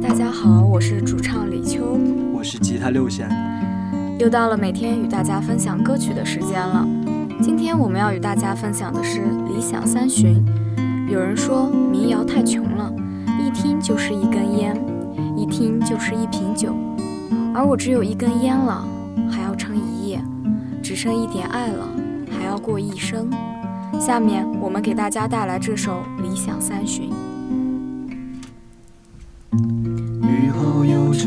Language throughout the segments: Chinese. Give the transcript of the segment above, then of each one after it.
嗨，大家好，我是主唱李秋，我是吉他六弦，又到了每天与大家分享歌曲的时间了。今天我们要与大家分享的是《理想三旬》。有人说民谣太穷了，一听就是一根烟，一听就是一瓶酒，而我只有一根烟了，还要撑一夜；只剩一点爱了，还要过一生。下面我们给大家带来这首《理想三旬》。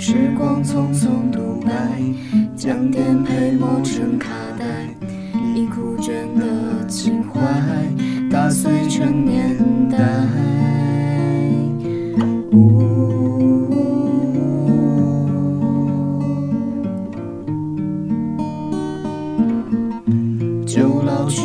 时光匆匆独白，将颠沛磨成卡带，已枯卷的情怀，打碎成年代。呜就老去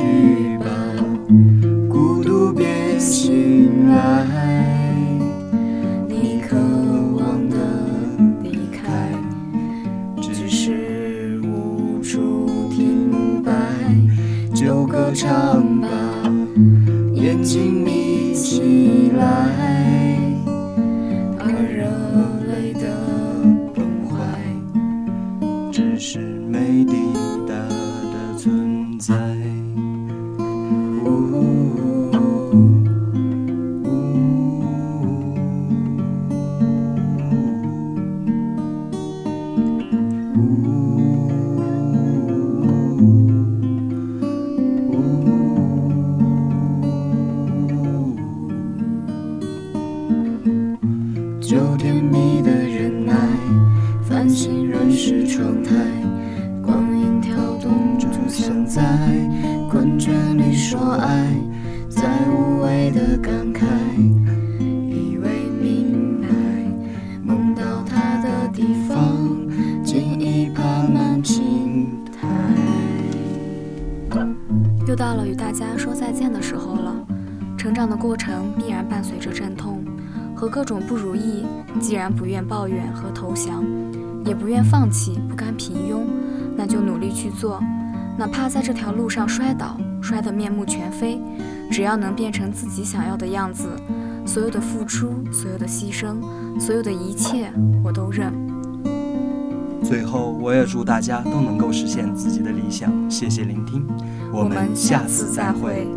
就歌唱吧，眼睛眯起来，而热泪的崩坏，只是没抵达就甜蜜的忍耐，繁星润湿窗台，光影跳动中像在困倦里说爱，在无谓的感慨，以为明白，梦到他的地方，竟已爬满青苔。又到了与大家说再见的时候了。成长的过程必然伴随着阵痛和各种不如意。既然不愿抱怨和投降，也不愿放弃，不甘平庸，那就努力去做。哪怕在这条路上摔倒，摔得面目全非，只要能变成自己想要的样子，所有的付出，所有的牺牲，所有的一切，我都认。最后，我也祝大家都能够实现自己的理想。谢谢聆听，我们下次再会。